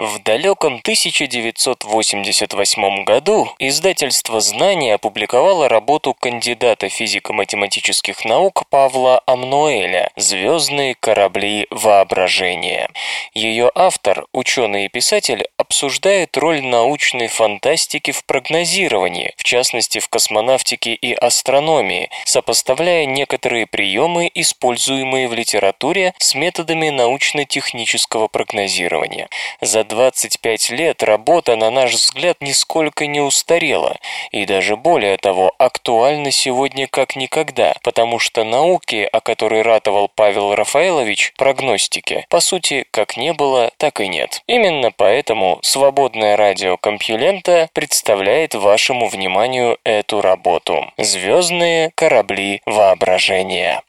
В далеком 1988 году издательство «Знания» опубликовало работу кандидата физико-математических наук Павла Амнуэля «Звездные корабли воображения». Ее автор, ученый и писатель, обсуждает роль научной фантастики в прогнозировании, в частности в космонавтике и астрономии, сопоставляя некоторые приемы, используемые в литературе, с методами научно-технического прогнозирования. За 25 лет работа, на наш взгляд, нисколько не устарела, и даже более того, актуальна сегодня как никогда, потому что науки, о которой ратовал Павел Рафаэлович, прогностики, по сути, как не было, так и нет. Именно поэтому свободное радио Компьюлента представляет вашему вниманию эту работу. Звездные корабли воображения.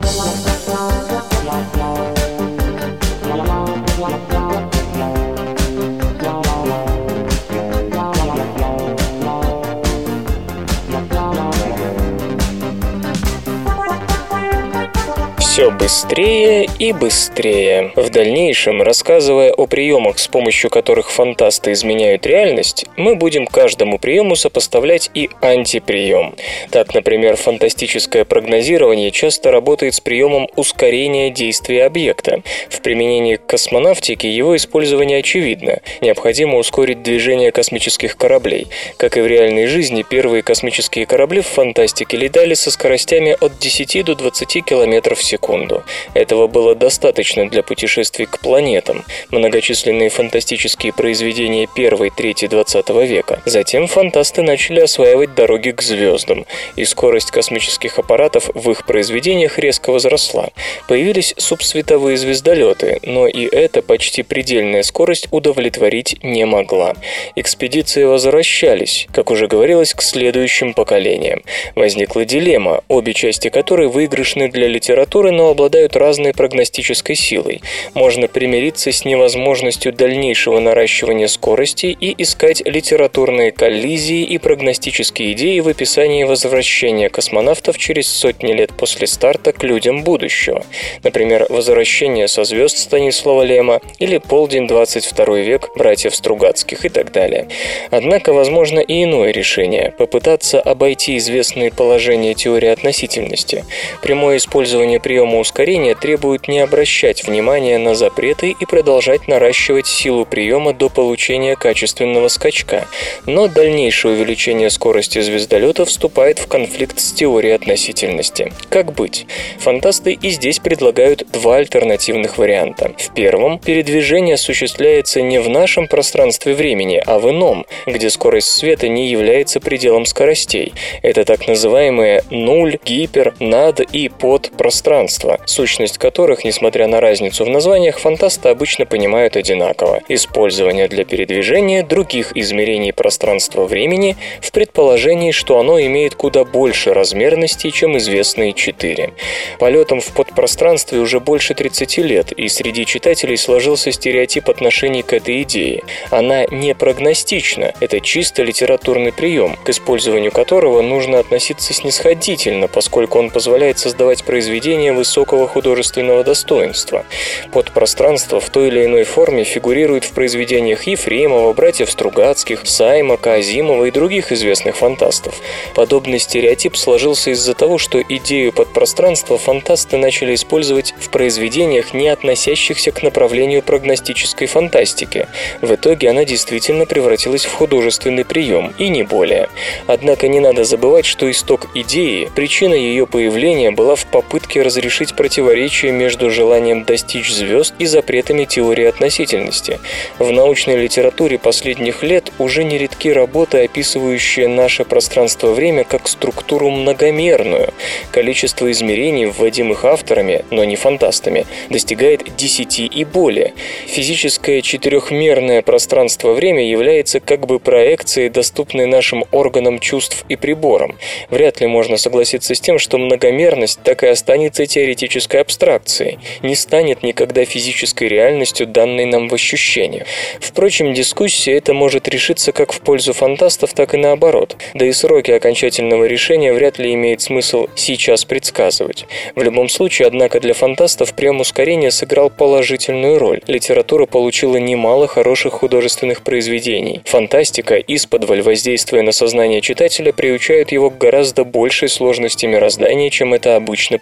Все быстрее и быстрее. В дальнейшем, рассказывая о приемах, с помощью которых фантасты изменяют реальность, мы будем каждому приему сопоставлять и антиприем. Так, например, фантастическое прогнозирование часто работает с приемом ускорения действия объекта. В применении к космонавтике его использование очевидно. Необходимо ускорить движение космических кораблей. Как и в реальной жизни, первые космические корабли в фантастике летали со скоростями от 10 до 20 км в секунду секунду. Этого было достаточно для путешествий к планетам, многочисленные фантастические произведения первой трети 20 века. Затем фантасты начали осваивать дороги к звездам, и скорость космических аппаратов в их произведениях резко возросла. Появились субсветовые звездолеты, но и эта почти предельная скорость удовлетворить не могла. Экспедиции возвращались, как уже говорилось, к следующим поколениям. Возникла дилемма, обе части которой выигрышны для литературы, но обладают разной прогностической силой. Можно примириться с невозможностью дальнейшего наращивания скорости и искать литературные коллизии и прогностические идеи в описании возвращения космонавтов через сотни лет после старта к людям будущего. Например, «Возвращение со звезд» Станислава Лема или «Полдень 22 век» братьев Стругацких и так далее. Однако, возможно и иное решение – попытаться обойти известные положения теории относительности. Прямое использование приема приема ускорения требует не обращать внимания на запреты и продолжать наращивать силу приема до получения качественного скачка. Но дальнейшее увеличение скорости звездолета вступает в конфликт с теорией относительности. Как быть? Фантасты и здесь предлагают два альтернативных варианта. В первом передвижение осуществляется не в нашем пространстве времени, а в ином, где скорость света не является пределом скоростей. Это так называемые нуль, гипер, над и под пространство пространства, сущность которых, несмотря на разницу в названиях, фантасты обычно понимают одинаково. Использование для передвижения других измерений пространства-времени в предположении, что оно имеет куда больше размерностей, чем известные четыре. Полетом в подпространстве уже больше 30 лет, и среди читателей сложился стереотип отношений к этой идее. Она не прогностична, это чисто литературный прием, к использованию которого нужно относиться снисходительно, поскольку он позволяет создавать произведения высокого художественного достоинства. Подпространство в той или иной форме фигурирует в произведениях Ефремова, братьев Стругацких, Сайма, Казимова и других известных фантастов. Подобный стереотип сложился из-за того, что идею подпространства фантасты начали использовать в произведениях, не относящихся к направлению прогностической фантастики. В итоге она действительно превратилась в художественный прием, и не более. Однако не надо забывать, что исток идеи, причина ее появления была в попытке разрешить решить противоречие между желанием достичь звезд и запретами теории относительности. В научной литературе последних лет уже нередки работы, описывающие наше пространство-время как структуру многомерную. Количество измерений, вводимых авторами, но не фантастами, достигает 10 и более. Физическое четырехмерное пространство-время является как бы проекцией, доступной нашим органам чувств и приборам. Вряд ли можно согласиться с тем, что многомерность так и останется теоретически теоретической абстракцией, не станет никогда физической реальностью, данной нам в ощущениях. Впрочем, дискуссия это может решиться как в пользу фантастов, так и наоборот. Да и сроки окончательного решения вряд ли имеет смысл сейчас предсказывать. В любом случае, однако, для фантастов прием ускорения сыграл положительную роль. Литература получила немало хороших художественных произведений. Фантастика, исподволь воздействуя на сознание читателя, приучает его к гораздо большей сложности мироздания, чем это обычно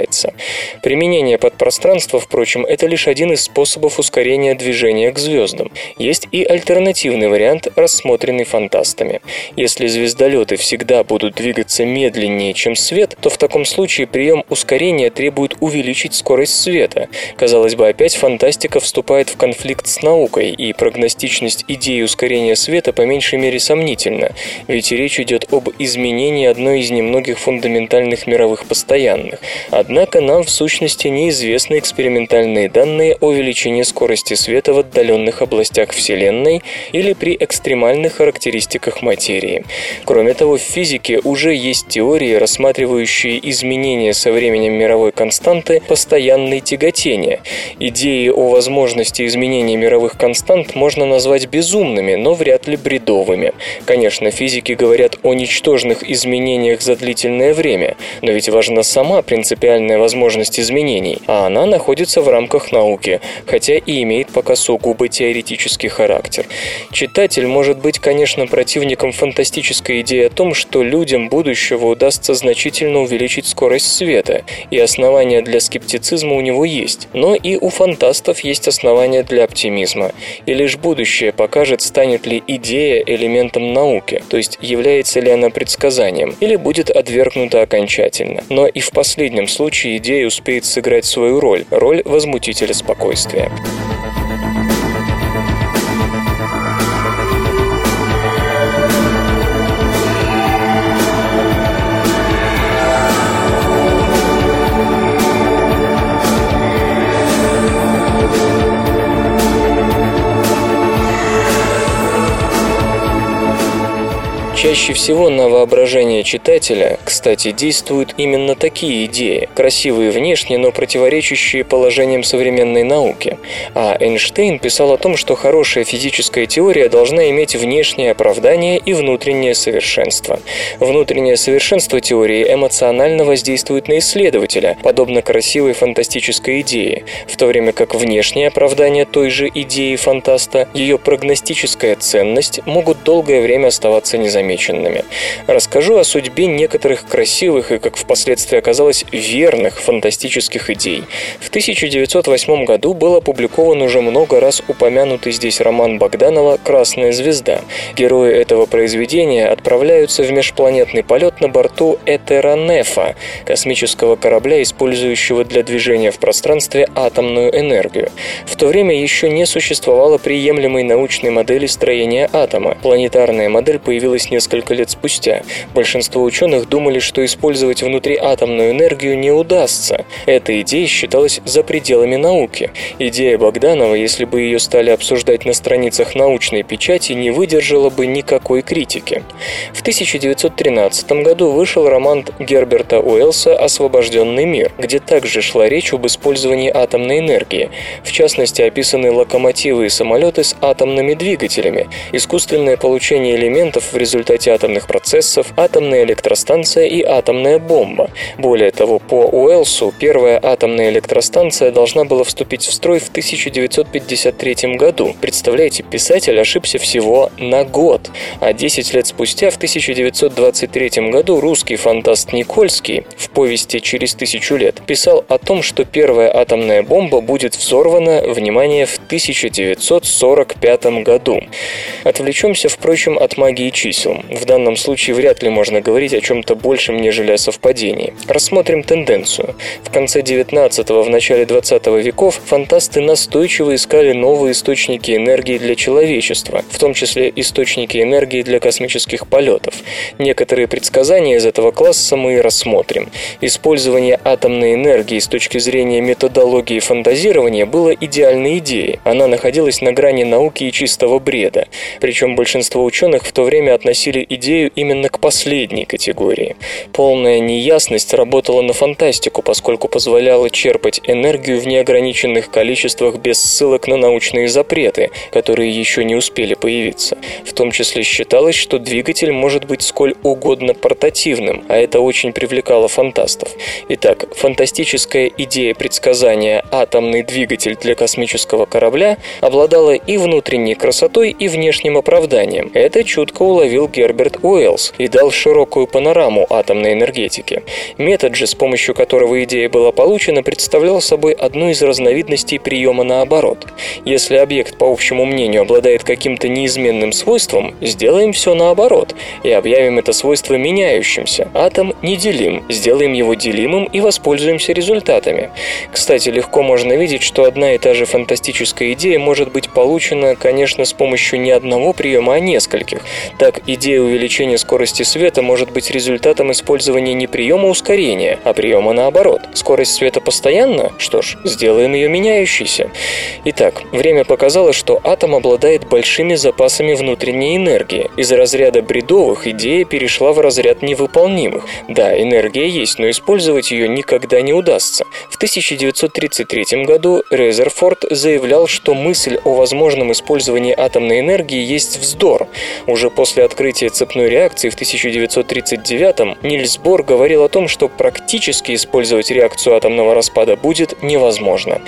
предполагается. Применение подпространства, впрочем, это лишь один из способов ускорения движения к звездам. Есть и альтернативный вариант, рассмотренный фантастами. Если звездолеты всегда будут двигаться медленнее, чем свет, то в таком случае прием ускорения требует увеличить скорость света. Казалось бы, опять фантастика вступает в конфликт с наукой, и прогностичность идеи ускорения света по меньшей мере сомнительна, ведь речь идет об изменении одной из немногих фундаментальных мировых постоянных. Однако нам в сущности неизвестны экспериментальные данные о величине скорости света в отдаленных областях Вселенной или при экстремальных характеристиках материи. Кроме того, в физике уже есть теории, рассматривающие изменения со временем мировой константы постоянной тяготения. Идеи о возможности изменения мировых констант можно назвать безумными, но вряд ли бредовыми. Конечно, физики говорят о ничтожных изменениях за длительное время, но ведь важна сама принципиальная возможность изменений, а она находится в рамках науки, хотя и имеет пока сугубо теоретический характер. Читатель может быть, конечно, противником фантастической идеи о том, что людям будущего удастся значительно увеличить скорость света, и основания для скептицизма у него есть, но и у фантастов есть основания для оптимизма, и лишь будущее покажет, станет ли идея элементом науки, то есть является ли она предсказанием, или будет отвергнута окончательно. Но и в последнем случае идея успеет сыграть свою роль, роль возмутителя спокойствия. Чаще всего на воображение читателя, кстати, действуют именно такие идеи, красивые внешне, но противоречащие положениям современной науки. А Эйнштейн писал о том, что хорошая физическая теория должна иметь внешнее оправдание и внутреннее совершенство. Внутреннее совершенство теории эмоционально воздействует на исследователя, подобно красивой фантастической идее, в то время как внешнее оправдание той же идеи фантаста, ее прогностическая ценность могут долгое время оставаться незамеченными замеченными. Расскажу о судьбе некоторых красивых и, как впоследствии оказалось, верных фантастических идей. В 1908 году был опубликован уже много раз упомянутый здесь роман Богданова «Красная звезда». Герои этого произведения отправляются в межпланетный полет на борту Этеранефа, космического корабля, использующего для движения в пространстве атомную энергию. В то время еще не существовало приемлемой научной модели строения атома. Планетарная модель появилась не несколько лет спустя. Большинство ученых думали, что использовать внутриатомную энергию не удастся. Эта идея считалась за пределами науки. Идея Богданова, если бы ее стали обсуждать на страницах научной печати, не выдержала бы никакой критики. В 1913 году вышел роман Герберта Уэллса «Освобожденный мир», где также шла речь об использовании атомной энергии. В частности, описаны локомотивы и самолеты с атомными двигателями, искусственное получение элементов в результате результате атомных процессов, атомная электростанция и атомная бомба. Более того, по Уэлсу первая атомная электростанция должна была вступить в строй в 1953 году. Представляете, писатель ошибся всего на год. А 10 лет спустя, в 1923 году, русский фантаст Никольский в повести «Через тысячу лет» писал о том, что первая атомная бомба будет взорвана, внимание, в 1945 году. Отвлечемся, впрочем, от магии чисел. В данном случае вряд ли можно говорить о чем-то большем, нежели о совпадении. Рассмотрим тенденцию. В конце 19-го, в начале 20 веков фантасты настойчиво искали новые источники энергии для человечества, в том числе источники энергии для космических полетов. Некоторые предсказания из этого класса мы и рассмотрим. Использование атомной энергии с точки зрения методологии фантазирования было идеальной идеей. Она находилась на грани науки и чистого бреда. Причем большинство ученых в то время относились относили идею именно к последней категории. Полная неясность работала на фантастику, поскольку позволяла черпать энергию в неограниченных количествах без ссылок на научные запреты, которые еще не успели появиться. В том числе считалось, что двигатель может быть сколь угодно портативным, а это очень привлекало фантастов. Итак, фантастическая идея предсказания «атомный двигатель для космического корабля» обладала и внутренней красотой, и внешним оправданием. Это чутко уловил Герберт Уэллс и дал широкую панораму атомной энергетики. Метод же, с помощью которого идея была получена, представлял собой одну из разновидностей приема наоборот. Если объект, по общему мнению, обладает каким-то неизменным свойством, сделаем все наоборот и объявим это свойство меняющимся. Атом неделим, сделаем его делимым и воспользуемся результатами. Кстати, легко можно видеть, что одна и та же фантастическая идея может быть получена, конечно, с помощью не одного приема, а нескольких. Так, идея увеличения скорости света может быть результатом использования не приема ускорения, а приема наоборот. Скорость света постоянна? Что ж, сделаем ее меняющейся. Итак, время показало, что атом обладает большими запасами внутренней энергии. Из разряда бредовых идея перешла в разряд невыполнимых. Да, энергия есть, но использовать ее никогда не удастся. В 1933 году Резерфорд заявлял, что мысль о возможном использовании атомной энергии есть вздор. Уже после открытия цепной реакции в 1939 Нильс Бор говорил о том, что практически использовать реакцию атомного распада будет невозможно.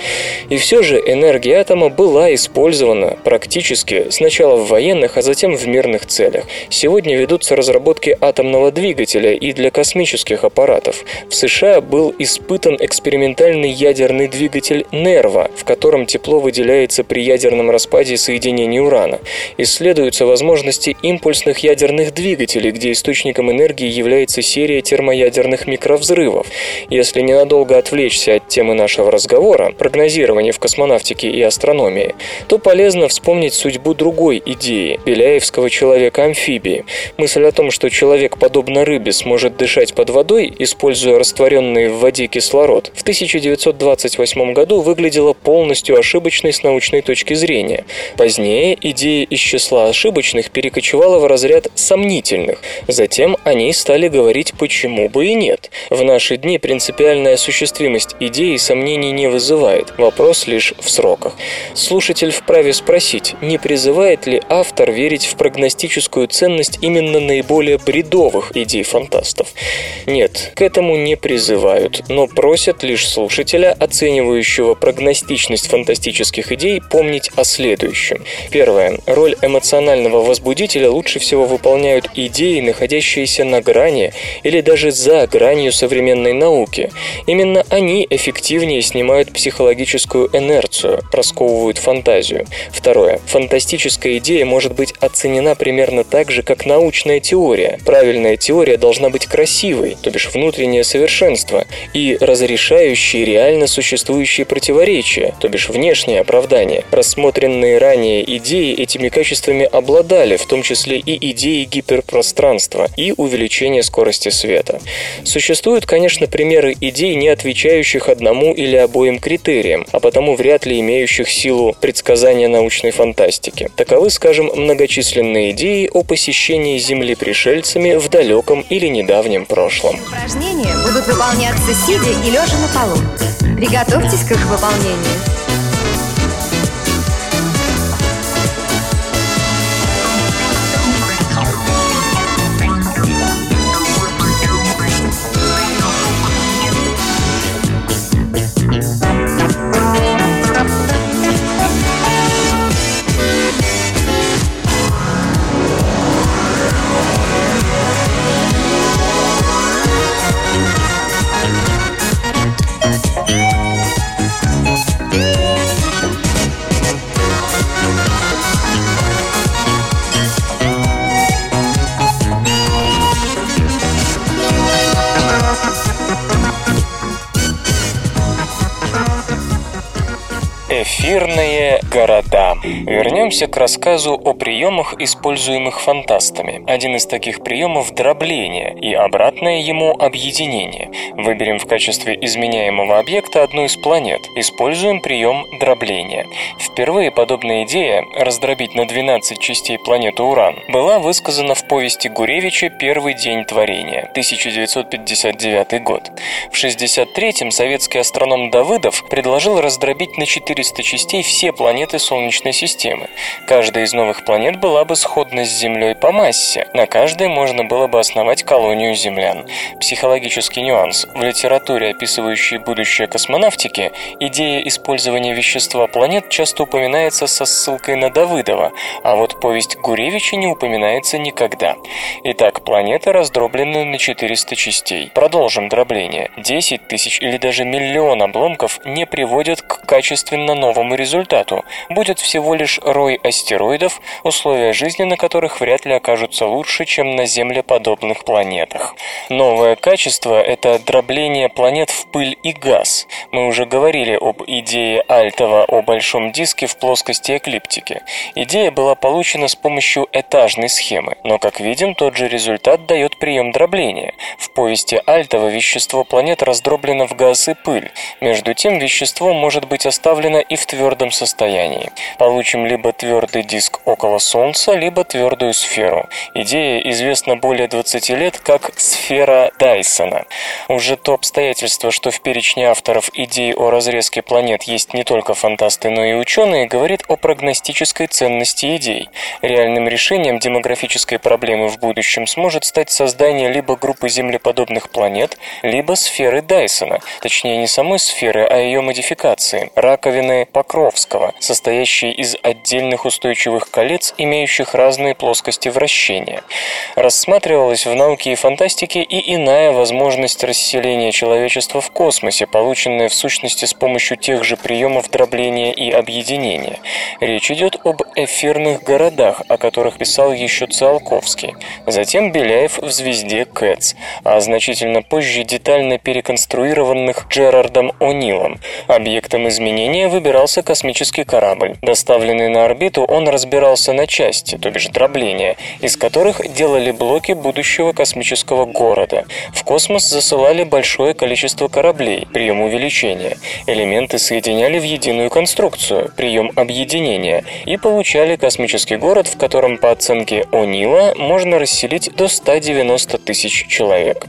И все же энергия атома была использована практически сначала в военных, а затем в мирных целях. Сегодня ведутся разработки атомного двигателя и для космических аппаратов. В США был испытан экспериментальный ядерный двигатель Нерва, в котором тепло выделяется при ядерном распаде соединений урана. Исследуются возможности импульсных ядерных двигателей, где источником энергии является серия термоядерных микровзрывов. Если ненадолго отвлечься от темы нашего разговора, прогнозирования в космонавтике и астрономии, то полезно вспомнить судьбу другой идеи – Беляевского человека-амфибии. Мысль о том, что человек, подобно рыбе, сможет дышать под водой, используя растворенный в воде кислород, в 1928 году выглядела полностью ошибочной с научной точки зрения. Позднее идея из числа ошибочных перекочевала в разряд сомнительных. Затем о ней стали говорить почему бы и нет. В наши дни принципиальная осуществимость идеи сомнений не вызывает. Вопрос лишь в сроках. Слушатель вправе спросить, не призывает ли автор верить в прогностическую ценность именно наиболее бредовых идей фантастов? Нет, к этому не призывают, но просят лишь слушателя, оценивающего прогностичность фантастических идей, помнить о следующем. Первое. Роль эмоционального возбудителя лучше всего выполняют идеи, находящиеся на грани или даже за гранью современной науки. Именно они эффективнее снимают психологическую инерцию, расковывают фантазию. Второе. Фантастическая идея может быть оценена примерно так же, как научная теория. Правильная теория должна быть красивой, то бишь внутреннее совершенство, и разрешающей реально существующие противоречия, то бишь внешнее оправдание. Рассмотренные ранее идеи этими качествами обладали, в том числе и идеи гиперпространства и увеличения скорости света. Существуют, конечно, примеры идей, не отвечающих одному или обоим критериям, а потому вряд ли имеющих силу предсказания научной фантастики. Таковы, скажем, многочисленные идеи о посещении Земли пришельцами в далеком или недавнем прошлом. Упражнения будут выполняться сидя и лежа на полу. Приготовьтесь к их выполнению. Вернемся к рассказу о приемах, используемых фантастами. Один из таких приемов – дробление, и обратное ему – объединение. Выберем в качестве изменяемого объекта одну из планет. Используем прием дробления. Впервые подобная идея – раздробить на 12 частей планету Уран – была высказана в повести Гуревича «Первый день творения» 1959 год. В 1963-м советский астроном Давыдов предложил раздробить на 400 частей все планеты Солнечной системы. Каждая из новых планет была бы сходна с Землей по массе. На каждой можно было бы основать колонию землян. Психологический нюанс. В литературе, описывающей будущее космонавтики, идея использования вещества планет часто упоминается со ссылкой на Давыдова, а вот повесть Гуревича не упоминается никогда. Итак, планеты раздроблены на 400 частей. Продолжим дробление. 10 тысяч или даже миллион обломков не приводят к качественно новому результату. Будет всего лишь рой астероидов, условия жизни на которых вряд ли окажутся лучше, чем на землеподобных планетах. Новое качество – это дробление планет в пыль и газ. Мы уже говорили об идее Альтова о большом диске в плоскости эклиптики. Идея была получена с помощью этажной схемы, но, как видим, тот же результат дает прием дробления. В повести Альтова вещество планет раздроблено в газ и пыль. Между тем, вещество может быть оставлено и в твердом состоянии. Получим либо твердый диск около Солнца, либо твердую сферу. Идея известна более 20 лет как сфера Дайсона. Уже то обстоятельство, что в перечне авторов идей о разрезке планет есть не только фантасты, но и ученые, говорит о прогностической ценности идей. Реальным решением демографической проблемы в будущем сможет стать создание либо группы землеподобных планет, либо сферы Дайсона, точнее не самой сферы, а ее модификации, раковины Покровского, состоящей из отдельных устойчивых колец, имеющих разные плоскости вращения. Рассматривалась в науке и фантастике и иная возможность расселения человечества в космосе, полученная в сущности с помощью тех же приемов дробления и объединения. Речь идет об эфирных городах, о которых писал еще Циолковский. Затем Беляев в «Звезде Кэтс», а значительно позже детально переконструированных Джерардом О'Нилом. Объектом изменения выбирался космический корабль. Доставленный на он разбирался на части, то бишь дробления, из которых делали блоки будущего космического города. В космос засылали большое количество кораблей, прием увеличения. Элементы соединяли в единую конструкцию, прием объединения, и получали космический город, в котором, по оценке О'Нила, можно расселить до 190 тысяч человек.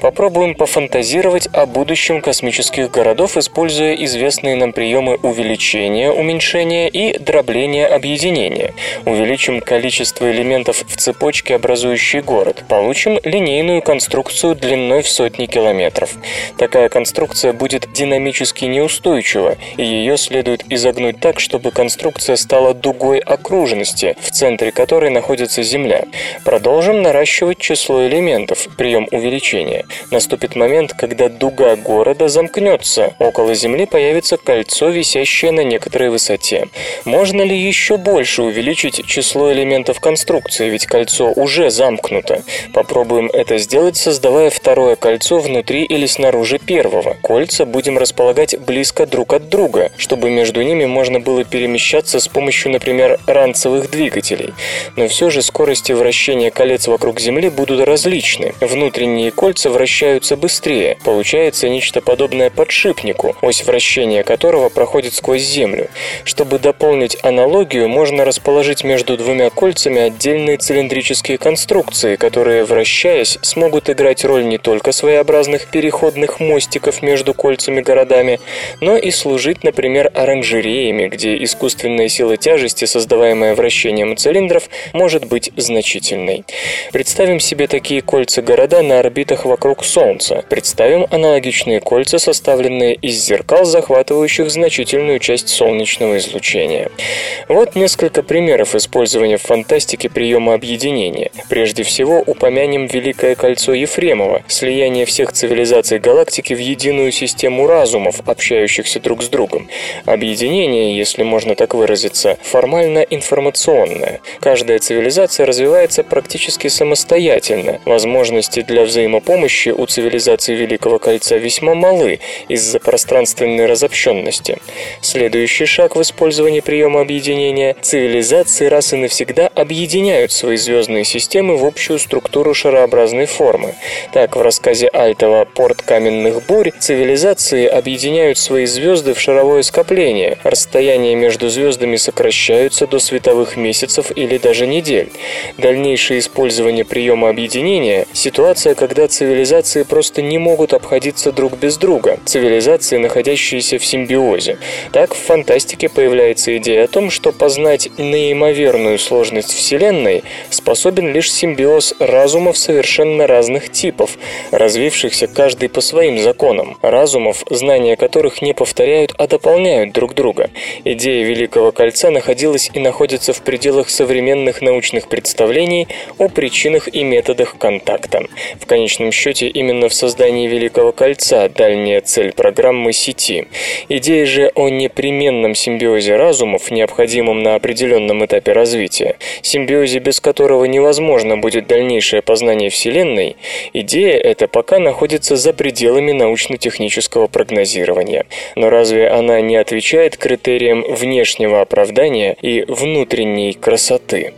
Попробуем пофантазировать о будущем космических городов, используя известные нам приемы увеличения, уменьшения и дробления объединения. Увеличим количество элементов в цепочке, образующей город. Получим линейную конструкцию длиной в сотни километров. Такая конструкция будет динамически неустойчива, и ее следует изогнуть так, чтобы конструкция стала дугой окружности, в центре которой находится Земля. Продолжим наращивать число элементов, прием увеличения. Наступит момент, когда дуга города замкнется, около Земли появится кольцо, висящее на некоторой высоте. Можно ли еще больше увеличить число элементов конструкции, ведь кольцо уже замкнуто? Попробуем это сделать, создавая второе кольцо внутри или снаружи первого. Кольца будем располагать близко друг от друга, чтобы между ними можно было перемещаться с помощью, например, ранцевых двигателей. Но все же скорости вращения колец вокруг Земли будут различны. Внутренние кольца вращаются быстрее. Получается нечто подобное подшипнику, ось вращения которого проходит сквозь Землю. Чтобы дополнить аналогию, можно расположить между двумя кольцами отдельные цилиндрические конструкции, которые, вращаясь, смогут играть роль не только своеобразных переходных мостиков между кольцами городами, но и служить, например, оранжереями, где искусственная сила тяжести, создаваемая вращением цилиндров, может быть значительной. Представим себе такие кольца-города на орбитах вокруг Солнца. Представим аналогичные кольца, составленные из зеркал, захватывающих значительную часть солнечного излучения. Вот несколько примеров использования в фантастике приема объединения. Прежде всего, упомянем Великое кольцо Ефремова, слияние всех цивилизаций галактики в единую систему разумов, общающихся друг с другом. Объединение, если можно так выразиться, формально информационное. Каждая цивилизация развивается практически самостоятельно. Возможности для взаимопомощи у цивилизации Великого Кольца весьма малы из-за пространственной разобщенности. Следующий шаг в использовании приема объединения – цивилизации раз и навсегда объединяют свои звездные системы в общую структуру шарообразной формы. Так, в рассказе Альтова «Порт каменных бурь» цивилизации объединяют свои звезды в шаровое скопление. Расстояния между звездами сокращаются до световых месяцев или даже недель. Дальнейшее использование приема объединения – ситуация, когда цивилизации просто не могут обходиться друг без друга. Цивилизации, находящиеся в симбиозе. Так, в фантастике появляется идея о том, что познать неимоверную сложность Вселенной способен лишь симбиоз разумов совершенно разных типов, развившихся каждый по своим законам, разумов, знания которых не повторяют, а дополняют друг друга. Идея Великого Кольца находилась и находится в пределах современных научных представлений о причинах и методах контакта. В конечном счете, именно в создании Великого Кольца дальняя цель программы сети. Идея же о непременном симбиозе разумов, необходимом на определенном этапе развития, симбиозе, без которого невозможно будет дальнейшее познание Вселенной, идея эта пока находится за пределами научно-технического прогнозирования. Но разве она не отвечает критериям внешнего оправдания и внутренней красоты?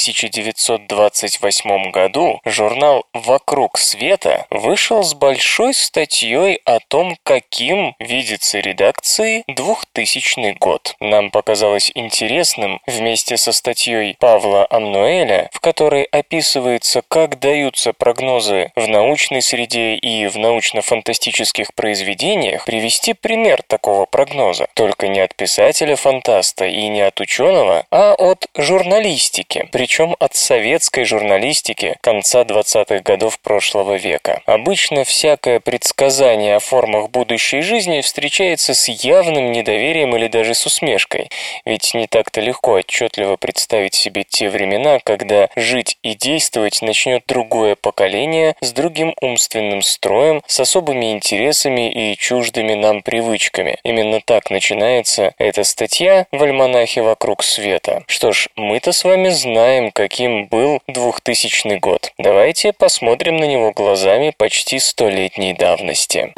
1928 году журнал «Вокруг света» вышел с большой статьей о том, каким видится редакции 2000 год. Нам показалось интересным вместе со статьей Павла Амнуэля, в которой описывается, как даются прогнозы в научной среде и в научно-фантастических произведениях, привести пример такого прогноза, только не от писателя-фантаста и не от ученого, а от журналистики, причем от советской журналистики конца 20-х годов прошлого века. Обычно всякое предсказание о формах будущей жизни встречается с явным недоверием или даже с усмешкой, ведь не так-то легко отчетливо представить себе те времена, когда жить и действовать начнет другое поколение с другим умственным строем, с особыми интересами и чуждыми нам привычками. Именно так начинается эта статья в альманахе «Вокруг света». Что ж, мы-то с вами знаем, каким был 2000 год. Давайте посмотрим на него глазами почти столетней давности.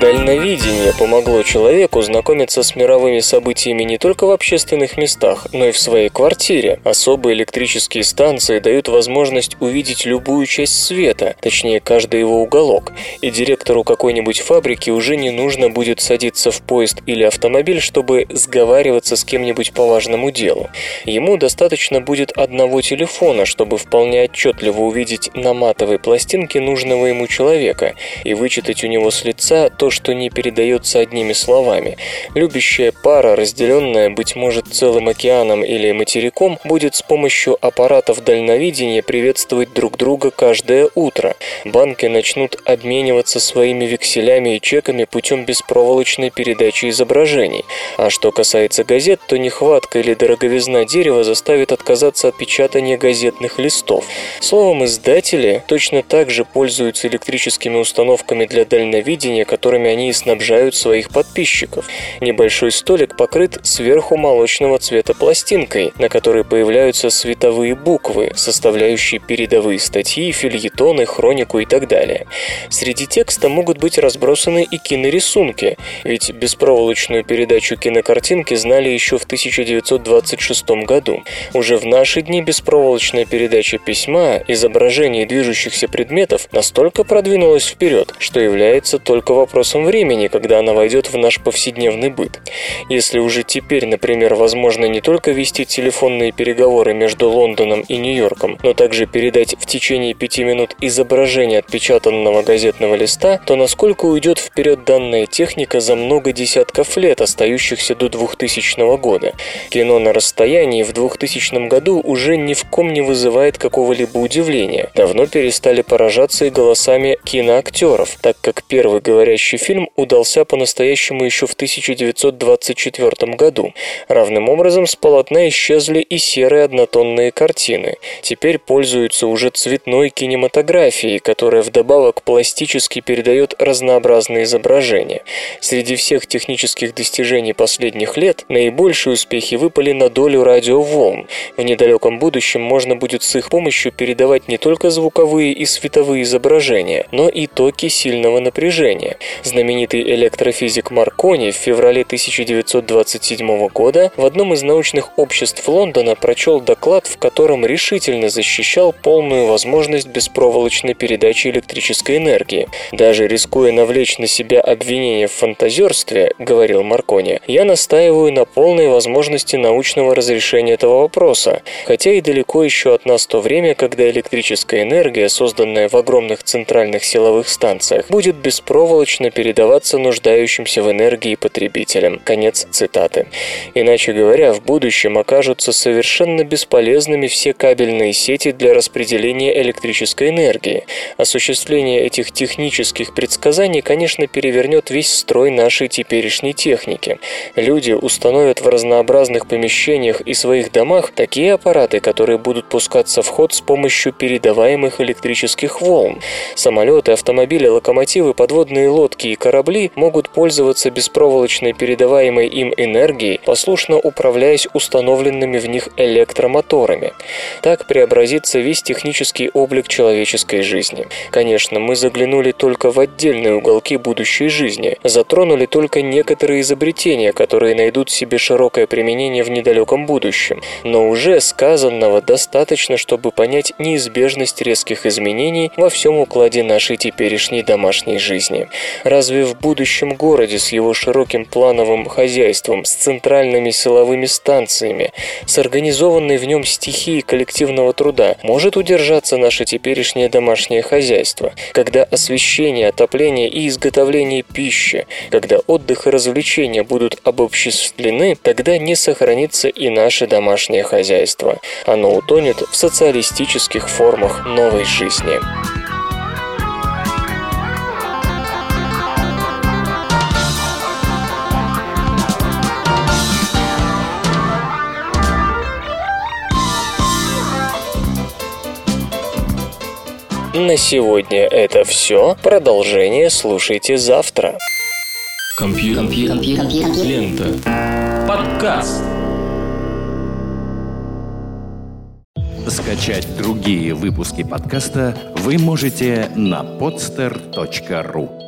Дальновидение помогло человеку знакомиться с мировыми событиями не только в общественных местах, но и в своей квартире. Особые электрические станции дают возможность увидеть любую часть света, точнее каждый его уголок, и директору какой-нибудь фабрики уже не нужно будет садиться в поезд или автомобиль, чтобы сговариваться с кем-нибудь по важному делу. Ему достаточно будет одного телефона, чтобы вполне отчетливо увидеть на матовой пластинке нужного ему человека и вычитать у него с лица то, что не передается одними словами. Любящая пара, разделенная, быть может, целым океаном или материком, будет с помощью аппаратов дальновидения приветствовать друг друга каждое утро. Банки начнут обмениваться своими векселями и чеками путем беспроволочной передачи изображений. А что касается газет, то нехватка или дороговизна дерева заставит отказаться от печатания газетных листов. Словом, издатели точно так же пользуются электрическими установками для дальновидения, которыми которыми они снабжают своих подписчиков. Небольшой столик покрыт сверху молочного цвета пластинкой, на которой появляются световые буквы, составляющие передовые статьи, фильетоны, хронику и так далее. Среди текста могут быть разбросаны и кинорисунки, ведь беспроволочную передачу кинокартинки знали еще в 1926 году. Уже в наши дни беспроволочная передача письма, изображений движущихся предметов настолько продвинулась вперед, что является только вопросом вопросом времени, когда она войдет в наш повседневный быт. Если уже теперь, например, возможно не только вести телефонные переговоры между Лондоном и Нью-Йорком, но также передать в течение пяти минут изображение отпечатанного газетного листа, то насколько уйдет вперед данная техника за много десятков лет, остающихся до 2000 года. Кино на расстоянии в 2000 году уже ни в ком не вызывает какого-либо удивления. Давно перестали поражаться и голосами киноактеров, так как первый говорящий фильм удался по-настоящему еще в 1924 году. Равным образом с полотна исчезли и серые однотонные картины. Теперь пользуются уже цветной кинематографией, которая вдобавок пластически передает разнообразные изображения. Среди всех технических достижений последних лет наибольшие успехи выпали на долю радиоволн. В недалеком будущем можно будет с их помощью передавать не только звуковые и световые изображения, но и токи сильного напряжения. Знаменитый электрофизик Маркони в феврале 1927 года в одном из научных обществ Лондона прочел доклад, в котором решительно защищал полную возможность беспроволочной передачи электрической энергии. Даже рискуя навлечь на себя обвинение в фантазерстве, говорил Маркони, я настаиваю на полной возможности научного разрешения этого вопроса, хотя и далеко еще от нас то время, когда электрическая энергия, созданная в огромных центральных силовых станциях, будет беспроволочно передаваться нуждающимся в энергии потребителям. Конец цитаты. Иначе говоря, в будущем окажутся совершенно бесполезными все кабельные сети для распределения электрической энергии. Осуществление этих технических предсказаний, конечно, перевернет весь строй нашей теперешней техники. Люди установят в разнообразных помещениях и своих домах такие аппараты, которые будут пускаться в ход с помощью передаваемых электрических волн. Самолеты, автомобили, локомотивы, подводные лодки легкие корабли могут пользоваться беспроволочной передаваемой им энергией, послушно управляясь установленными в них электромоторами. Так преобразится весь технический облик человеческой жизни. Конечно, мы заглянули только в отдельные уголки будущей жизни, затронули только некоторые изобретения, которые найдут себе широкое применение в недалеком будущем. Но уже сказанного достаточно, чтобы понять неизбежность резких изменений во всем укладе нашей теперешней домашней жизни. Разве в будущем городе с его широким плановым хозяйством, с центральными силовыми станциями, с организованной в нем стихией коллективного труда может удержаться наше теперешнее домашнее хозяйство, когда освещение, отопление и изготовление пищи, когда отдых и развлечения будут обобществлены, тогда не сохранится и наше домашнее хозяйство. Оно утонет в социалистических формах новой жизни. На сегодня это все. Продолжение слушайте завтра. Компьютер. Компьютер. Лента. Подкаст. Скачать другие выпуски подкаста вы можете на podster.ru